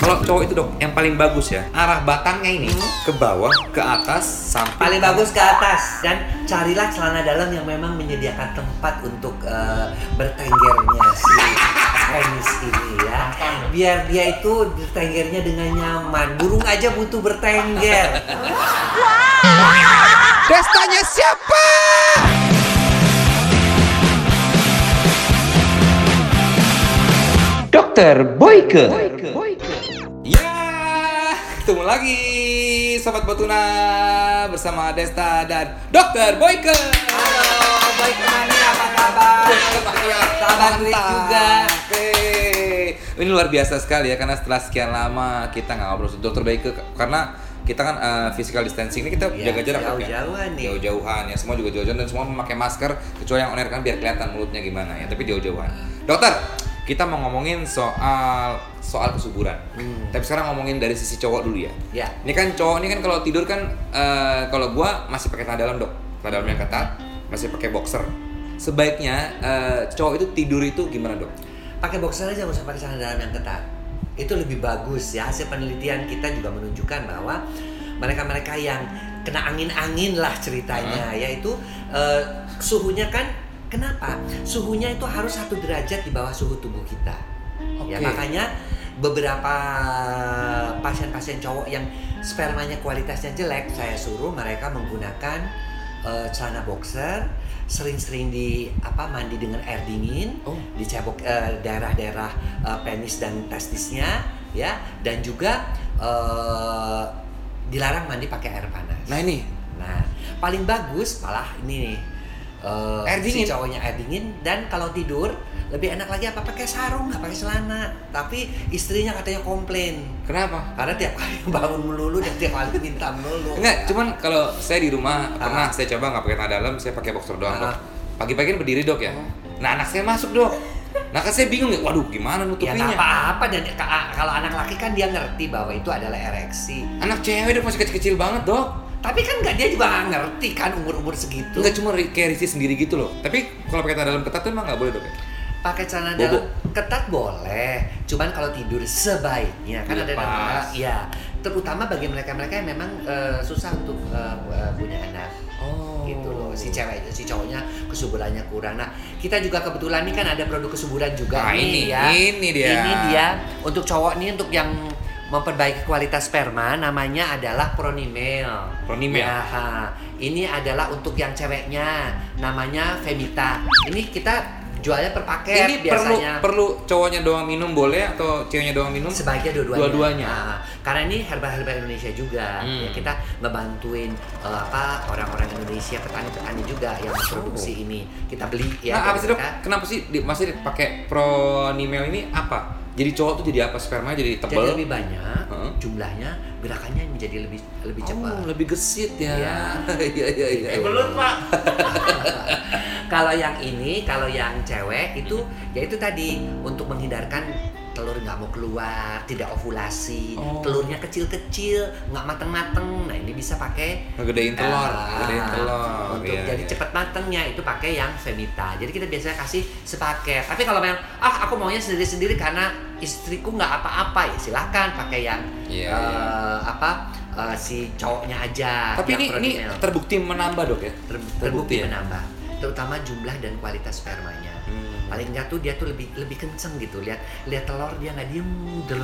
Kalau cowok itu dok, yang paling bagus ya, arah batangnya ini ke bawah, ke atas, sampai Paling bagus ke atas dan carilah celana dalam yang memang menyediakan tempat untuk eh, bertenggernya si penis ini ya. Biar dia itu bertenggernya dengan nyaman. Burung aja butuh bertengger. Destanya siapa? Dokter Boyke. Ya, ketemu lagi Sobat Botuna bersama Desta dan Dokter Boyke. Halo, baik Mani apa kabar? Sahabat Grit juga. Oke. Ini luar biasa sekali ya karena setelah sekian lama kita nggak ngobrol sama Dokter Boyke karena kita kan eh, physical distancing ini kita Iya, jaga jarak Dok, ya. jauh-jauhan nih. Jauh-jauhan ya, semua juga jauh-jauhan dan semua memakai masker kecuali yang on air kan biar kelihatan mulutnya gimana ya, tapi jauh-jauhan. Dokter, kita mau ngomongin soal soal kesuburan. Hmm. Tapi sekarang ngomongin dari sisi cowok dulu ya. Ya. Ini kan cowok ini kan kalau tidur kan eh, kalau gua masih pakai celana dalam, Dok. Celana dalam yang ketat, masih pakai boxer. Sebaiknya eh, cowok itu tidur itu gimana, Dok? Pakai boxer aja nggak usah pakai celana dalam yang ketat. Itu lebih bagus ya. Hasil penelitian kita juga menunjukkan bahwa mereka-mereka yang kena angin-angin lah ceritanya, yaitu eh, suhunya kan kenapa? Suhunya itu harus satu derajat di bawah suhu tubuh kita. Ya Oke. makanya beberapa pasien-pasien cowok yang spermanya kualitasnya jelek, saya suruh mereka menggunakan eh, celana boxer, sering-sering di apa mandi dengan air dingin, Oh. dicebok eh, daerah-daerah eh, penis dan testisnya, ya, dan juga eh, dilarang mandi pakai air panas. Nah, ini Nah, paling bagus malah ini nih. Eh, Air si dingin? cowoknya air dingin dan kalau tidur lebih enak lagi apa pakai sarung nggak pakai celana tapi istrinya katanya komplain kenapa? karena tiap kali bangun melulu dan tiap kali minta melulu Enggak, cuman kalau saya di rumah Ah. pernah saya coba nggak pakai celana dalam, saya pakai boxer doang, Dok. Ah. Pagi-pagi kan berdiri, Dok ya. Nah, anak saya masuk, Dok. Nah, kan saya bingung ya, waduh gimana ya nutupinnya? nggak apa-apa dan ka- kalau anak laki kan dia ngerti bahwa itu adalah ereksi Anak cewek dok masih kecil-kecil banget, Dok. Tapi kan nggak dia juga nggak ngerti kan umur-umur segitu Enggak cuma kayak risih sendiri gitu loh. Tapi kalau pakai celana dalam ketat tuh emang nggak boleh, Dok ya? pakai celana Bobo. dalam ketat boleh cuman kalau tidur sebaiknya kan ada Lepas. nama ya terutama bagi mereka-mereka yang memang eh, susah untuk eh, eh, punya anak Oh. gitu loh si cewek si cowoknya kesuburannya kurang nah kita juga kebetulan nih kan ada produk kesuburan juga Nah, nih ini, ya ini dia. ini dia untuk cowok nih untuk yang memperbaiki kualitas sperma namanya adalah Pronimel Pronimel. Ya, ha. ini adalah untuk yang ceweknya namanya Femita ini kita jualnya per paket Ini perlu biasanya perlu cowoknya doang minum boleh atau ceweknya doang minum? sebaiknya dua-duanya. Dua-duanya. Nah, karena ini herbal-herbal Indonesia juga. Hmm. Ya, kita ngebantuin eh, apa orang-orang Indonesia petani-petani juga yang memproduksi ini. Kita beli ya. nah, apa sih dok? Kenapa sih di, masih pakai pronimel ini apa? Jadi cowok tuh jadi apa? Sperma jadi Jadi tebal? lebih banyak Heeh. jumlahnya, gerakannya menjadi lebih lebih cepat. Oh, lebih gesit ya. Iya. Iya iya iya. Eh, belut pak. kalau yang ini, kalau yang cewek itu ya itu tadi untuk menghindarkan telur nggak mau keluar, tidak ovulasi, Oh. telurnya kecil-kecil, nggak mateng-mateng. Nah ini bisa pakai Ngegedein telur, Ah, ngegedein telur. Untuk Iya, jadi iya. cepat matengnya itu pakai yang Femita. Jadi kita biasanya kasih sepaket. Tapi kalau memang ah aku maunya sendiri-sendiri karena istriku nggak apa-apa ya silahkan pakai yang Iya, eh, iya. apa eh, si cowoknya aja. Tapi ini ini terbukti menambah dok ya? Ter- terbukti terbukti ya? menambah, terutama jumlah dan kualitas spermanya. Hmm. Paling enggak tuh dia tuh lebih lebih kenceng gitu. Lihat lihat telur dia nggak diem, der,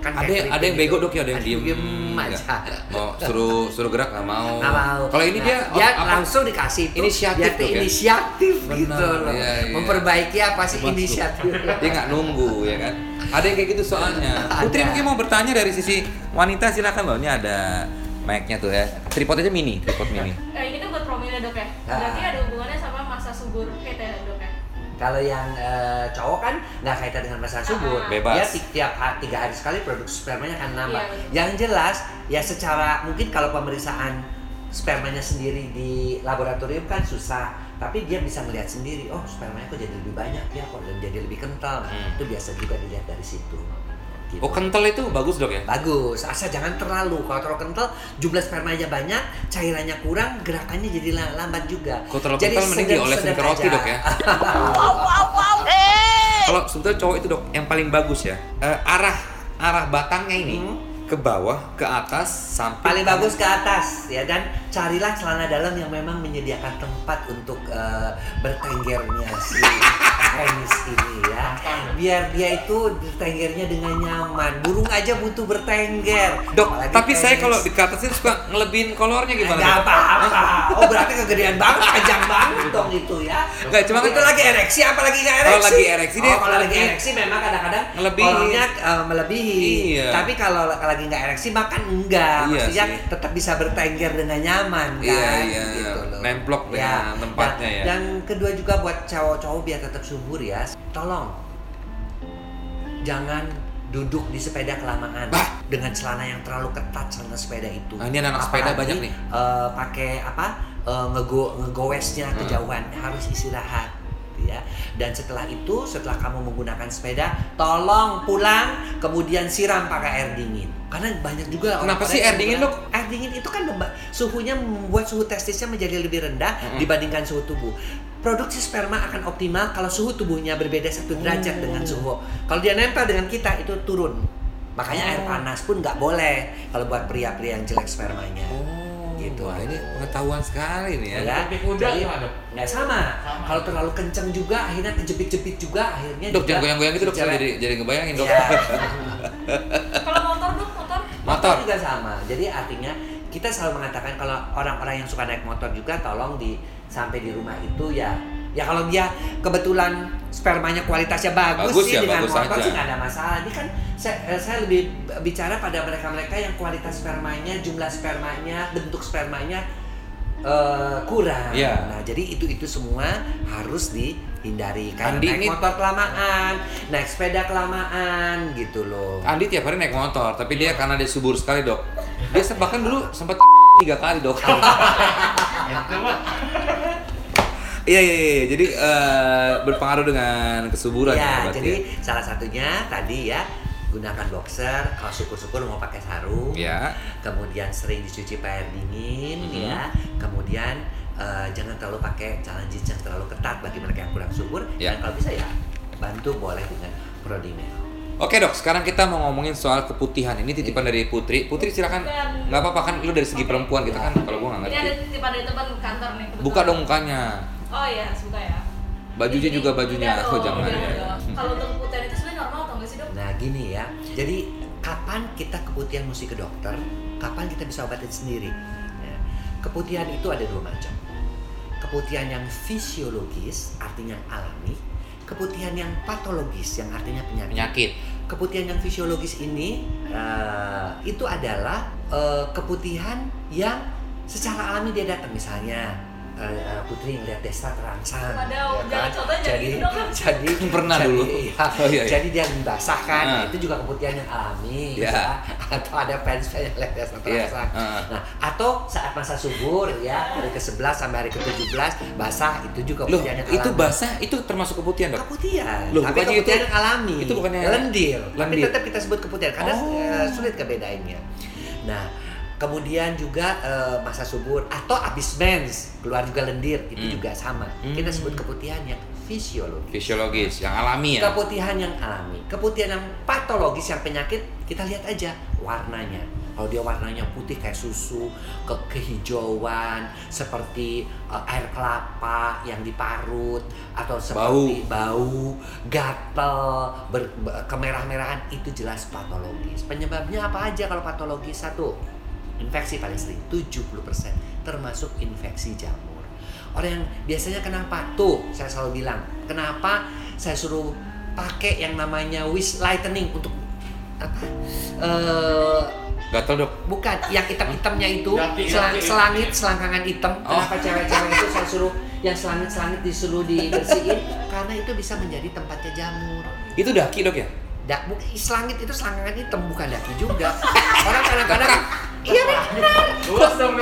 kan Ada kayak yang, ada yang bego gitu. dok ya, ada yang diem. diem aja. Mau suruh suruh gerak nggak mau. Nggak mau. Kalau ini Nah, dia dia apa? langsung dikasih itu Inisiatif dia tuh tuh ya? inisiatif Benar, gitu loh. iya, iya. Memperbaiki apa sih Maksud- inisiatif? Dia nggak nunggu ya kan? Ada yang kayak gitu soalnya. Putri Ada. mungkin mau bertanya dari sisi wanita silakan loh. Ini ada mic-nya tuh ya. Tripod aja mini, tripod mini. Eh, ini kan buat promil ya dok ya? Ah. Berarti ada hubungannya sama masa subur kita ya dok ya? Kalau yang eh, cowok kan nggak kaitan dengan masa subur. Ah. Bebas. Dia ti- tiap tiga hari sekali produksi spermanya akan nambah. Iya, betul. yang jelas ya secara mungkin kalau pemeriksaan spermanya sendiri di laboratorium kan susah. Tapi dia bisa melihat sendiri, oh spermanya kok jadi lebih banyak ya, kok dan jadi lebih kental. Nah, Hmm. Itu biasa juga dilihat dari situ. Gitu. Oh kental itu bagus dok ya? Bagus, asal jangan terlalu. Kalau terlalu kental, jumlah spermanya banyak, cairannya kurang, gerakannya jadi la- lambat juga. Kalau terlalu Jadi kental mending diolesin sedang-sedang ke roti aja. dok ya. Kalau sebetulnya cowok itu dok yang paling bagus ya eh, arah arah batangnya ini Hmm. Ke bawah, ke atas, sampai paling bagus ke atas ya dan carilah celana dalam yang memang menyediakan tempat untuk eh, bertenggernya si penis ini ya biar dia itu bertenggernya dengan nyaman burung aja butuh bertengger Dok, Apalagi tapi saya penis. kalau di atas itu suka ngelebihin kolornya gimana? Nggak Dok? apa-apa. Oh berarti kegedean banget, panjang banget dong itu ya. Nggak, cuma itu lagi ereksi apa lagi nggak Kalau ereksi? lagi ereksi dia oh, kalau lagi ereksi memang kadang-kadang kolornya eh, melebihi. Iya. Tapi kalau lagi nggak ereksi makan enggak. Iya Maksudnya sih. tetap bisa bertengger dengan nyaman kan. Iya, iya. Gitu loh. Nemplok dengan tempatnya Dan- ya. Dan kedua juga buat cowok-cowok biar tetap subur ya. Tolong jangan duduk di sepeda kelamaan Bah. dengan celana yang terlalu ketat celana sepeda itu. Nah, ini anak sepeda banyak nih. eh, pakai apa? eh, ngego ngegowesnya Hmm. kejauhan harus istirahat ya. Dan setelah itu setelah kamu menggunakan sepeda, tolong pulang kemudian siram pakai air dingin. Karena banyak juga Kenapa orang sih pada air dingin, bilang, Air dingin itu kan suhunya membuat suhu testisnya menjadi lebih rendah Mm-mm. dibandingkan suhu tubuh. Produksi sperma akan optimal kalau suhu tubuhnya berbeda satu derajat dengan Oh. suhu. Kalau dia nempel dengan kita itu turun. Makanya air Oh. panas pun nggak boleh kalau buat pria-pria yang jelek spermanya. Oh, Gitu. Wah, ini pengetahuan sekali nih ya. Ya, kuda jadi nggak sama. Sama. Kalau terlalu kenceng juga akhirnya kejepit-jepit juga akhirnya Dok, jangan goyang-goyang gitu dok, saya jadi jadi ngebayangin dok. Iya. Kalau motor dok, motor. motor juga sama. Jadi artinya kita selalu mengatakan kalau orang-orang yang suka naik motor juga tolong di sampai di rumah itu ya ya kalau dia kebetulan spermanya kualitasnya bagus, Bagus sih ya, dengan bagus motor aja. sih nggak ada masalah. Ini kan saya, eh, saya lebih bicara pada mereka-mereka yang kualitas spermanya, jumlah spermanya, bentuk spermanya eh, kurang. Iya. Nah, jadi itu itu semua harus dihindari. Kayak Andi naik ini- motor kelamaan, naik sepeda kelamaan gitu loh. Andi tiap hari naik motor, tapi dia karena dia subur sekali dok. Dia bahkan dulu sempat tiga kali dok. Itu mah Iya iya iya. Jadi eh, berpengaruh dengan kesuburan Ya, berarti jadi salah satunya tadi ya gunakan boxer. Kalau syukur-syukur mau pakai sarung. Ya. Kemudian sering dicuci pakai air dingin Mhm. ya. Kemudian eh, jangan terlalu pakai celana jeans yang terlalu ketat bagi mereka yang kurang subur. Ya. Dan kalau bisa ya bantu boleh dengan Prodimel. Oke dok, sekarang kita mau ngomongin soal keputihan. Ini titipan dari Putri. Putri silakan. Nggak apa-apa kan, lu dari segi perempuan kita kan. Kalau gua nggak Ini ada ngerti. titipan dari teman kantor nih. kebetulan. Buka dong mukanya. Oh iya, buka ya. Bajunya Ini- juga bajunya. Oh jangan ya. Kalau untuk keputihan itu sebenarnya normal atau enggak sih dok? Nah gini ya, jadi kapan kita keputihan mesti ke dokter, kapan kita bisa obatin sendiri. Ya. Keputihan itu ada dua macam. Keputihan yang fisiologis, artinya alami. Keputihan yang patologis, yang artinya penyakit. Penyakit. Keputihan yang fisiologis ini eh, itu adalah eh, keputihan yang secara alami dia datang misalnya eh, eh, Putri ngeliat Desta terangsang, Waduh, ya jangan contohnya jadi jadi gitu jadi Pernah jadi, dulu. iya, Oh, iya, iya. jadi dia basah kan, Ah. itu juga keputihan yang alami, Iya. ya. atau ada fans yang lihat Desta Iya. terangsang. ah. Nah, atau saat masa subur ya hari ke-11 sampai hari ke-17 basah itu juga Loh, keputihan yang itu alami. basah itu termasuk keputihan dok? Keputihan, Loh, tapi keputihan itu- yang alami. itu bukannya lendir. Tapi lendir? tetap kita sebut keputihan karena Oh. eh, sulit kebedainnya. Nah, kemudian juga eh, masa subur atau abis mens keluar juga lendir itu Hmm. juga sama. Hmm. Kita sebut keputihan yang fisiologis. Fisiologis, yang alami ya. Keputihan yang alami, keputihan yang patologis yang penyakit kita lihat aja warnanya. Kalau dia warnanya putih kayak susu, ke kehijauan seperti eh, air kelapa yang diparut atau seperti bau, gatel, ber- be- kemerah-merahan itu jelas patologis. Penyebabnya apa aja kalau patologis? Satu, infeksi paling sering 70% termasuk infeksi jamur. Orang yang biasanya kenapa? Tuh, saya selalu bilang, kenapa saya suruh pakai yang namanya wish lightening untuk apa? Eh, Gatel dok. bukan, yang hitam-hitamnya itu Ganti, selang- ganti. selangit, selangkangan hitam. Oh. Kenapa cewek-cewek itu saya suruh yang selangit-selangit disuruh dibersihin? Karena itu bisa menjadi tempatnya jamur. Itu daki dok ya? Dak, selangit itu selangkangan hitam bukan daki juga. Orang kadang-kadang iya benar. luas dong.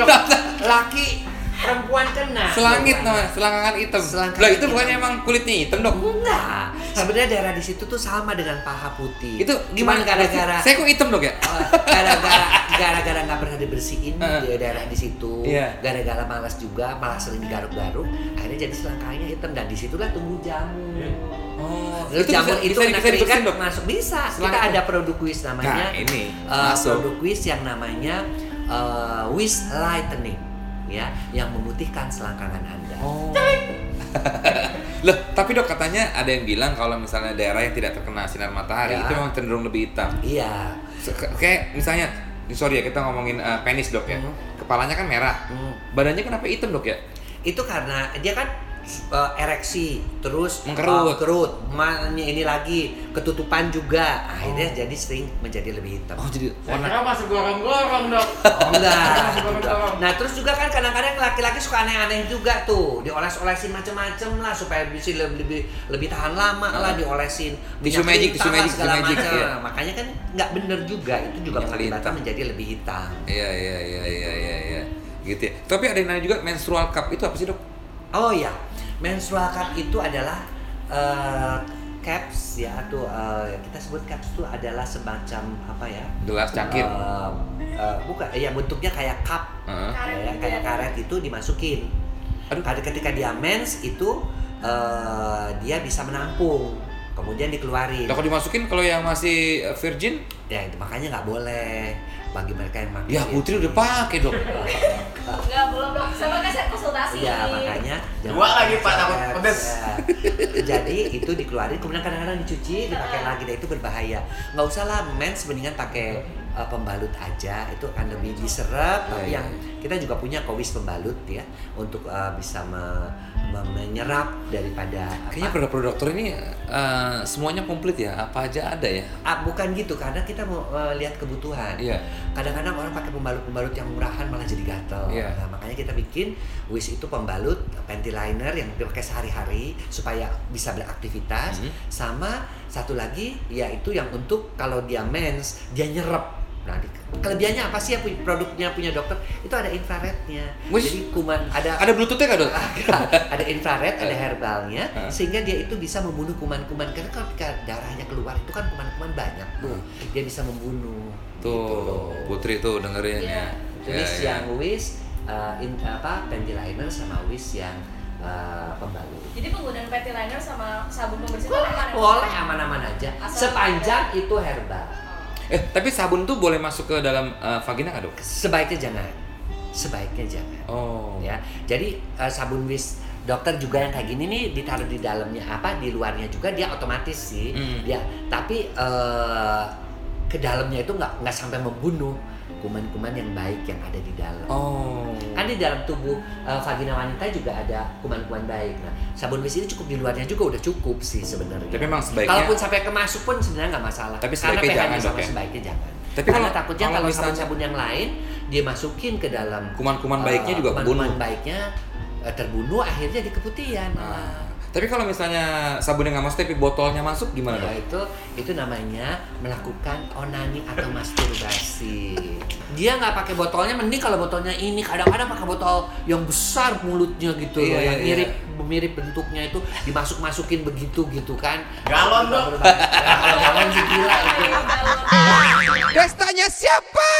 Laki perempuan kena. Selangit namanya, selangkangan hitam. Selangkangan Lah itu hitam. bukannya emang kulitnya hitam dok? Enggak. sebenarnya daerah di situ tuh sama dengan paha putih. Itu gimana? gara-gara Saya kok hitam dok ya? Oh, gara-gara gara-gara nggak pernah dibersihin Heeh. di daerah di situ Iya. gara-gara malas juga malah sering digaruk-garuk akhirnya jadi selangkahnya hitam dan di situlah tumbuh jamur Oh, Terus jamur itu bisa, kena bisa dibersihin keringat dok. masuk bisa kita Selangkah. ada produk kuis namanya Nah, ini masuk. produk kuis yang namanya eh, Wish Lightening ya yang memutihkan selangkangan anda Oh. Loh, tapi dok katanya ada yang bilang kalau misalnya daerah yang tidak terkena sinar matahari Ya. itu memang cenderung lebih hitam. iya Kayak misalnya, sorry ya kita ngomongin eh, penis dok ya, Mhm. kepalanya kan merah, Hmm. badannya kenapa hitam dok ya? itu karena dia kan uh, ereksi terus Mengkerut. uh, kerut Ma- ini lagi ketutupan juga akhirnya Oh. jadi sering menjadi lebih hitam Oh jadi warna kira masih gorong-gorong dok. Oh, enggak nah terus juga kan kadang-kadang laki-laki suka aneh-aneh juga tuh dioles-olesin macem-macem lah supaya bisa lebih lebih, lebih tahan lama lah diolesin Tisu magic, tisu magic, segala tisu magic, macam. iya. Nah, makanya kan nggak bener juga itu juga lintah. menjadi lebih hitam Iya iya iya iya iya iya. Gitu ya. Tapi ada yang nanya juga menstrual cup itu apa sih dok? Oh ya, menstrual cup itu adalah eh, caps ya atau eh, kita sebut caps itu adalah semacam apa ya? Gelas cangkir. Eh, eh, bukan, ya bentuknya kayak cup, Heeh. Karet kayak, kayak ya. karet itu dimasukin. Aduh. Karena ketika dia mens itu eh, dia bisa menampung, kemudian dikeluarin. Kalau dimasukin kalau yang masih virgin, Ya itu makanya nggak boleh bagi mereka yang pakai. ya Putri udah pakai dok. Enggak, belum dok. Sama kan saya konsultasi. Iya makanya jangan Dua lagi, Pak, takut pedes. Ya. Jadi itu dikeluarin kemudian kadang-kadang dicuci dipakai lagi dan itu berbahaya. Nggak usah lah mens mendingan pakai uh, pembalut aja itu akan lebih diserap. Tapi Iya, yang kita juga punya kowis pembalut ya untuk uh, bisa me- me- menyerap daripada Kayaknya produk-produk dokter ini eh, semuanya komplit ya, apa aja ada ya. Ah, bukan gitu karena kita mau uh, lihat kebutuhan. Iya. Kadang-kadang orang pakai pembalut-pembalut yang murahan malah jadi gatel. Iya. Nah, makanya kita bikin Wish itu pembalut panty liner yang dipakai sehari-hari supaya bisa beraktivitas. Mhm. Sama satu lagi yaitu yang untuk kalau dia mens dia nyerap. Nah, di- kelebihannya apa sih punya- produknya punya dokter? Itu ada infrarednya. Wish. Jadi kuman ada Ada bluetoothnya nggak dok? ada infrared, ada herbalnya, Hah? sehingga dia itu bisa membunuh kuman-kuman. Karena kalau ketika darahnya keluar itu kan kuman-kuman banyak tuh, dia bisa membunuh. gitu Tuh, loh. Putri tuh dengerin ya. Iya. Tulis Ya, ya. yang wish, uh, in, apa panty liner sama wish yang uh, pembalut. Jadi penggunaan panty liner sama sabun pembersih itu Boleh, aman ya? boleh aman-aman aja. Asal Sepanjang itu herbal. Eh, tapi sabun tuh boleh masuk ke dalam eh, vagina nggak dok? Sebaiknya jangan. Sebaiknya jangan. Oh. ya jadi uh, sabun wis dokter juga yang kayak gini nih ditaruh di dalamnya apa di luarnya juga dia otomatis sih Hmm. dia tapi uh, ke dalamnya itu nggak nggak sampai membunuh kuman-kuman yang baik yang ada di dalam Oh. kan di dalam tubuh uh, vagina wanita juga ada kuman-kuman baik nah sabun wis ini cukup di luarnya juga udah cukup sih sebenarnya Tapi memang sebaiknya- kalaupun sampai ke masuk pun sebenarnya nggak masalah Tapi karena sebaiknya pH-nya jangan, sama Dok, ya? sebaiknya jangan Tapi karena kalau- takutnya kalau kalau misalnya- sabun-sabun yang lain dia masukin ke dalam Kuman-kuman Eh, baiknya juga kuman-kuman kebunuh. baiknya eh, terbunuh akhirnya di keputihan Ah. Tapi kalau misalnya sabunnya nggak masuk tapi botolnya masuk gimana Nah, itu itu namanya melakukan onani atau masturbasi. Dia nggak pakai botolnya, mending kalau botolnya ini kadang-kadang pakai botol yang besar mulutnya gitu loh, Iya, yang iya, mirip mirip bentuknya itu dimasuk masukin begitu gitu kan. Galon, Dok. Galon sih gila itu. Pestanya siapa?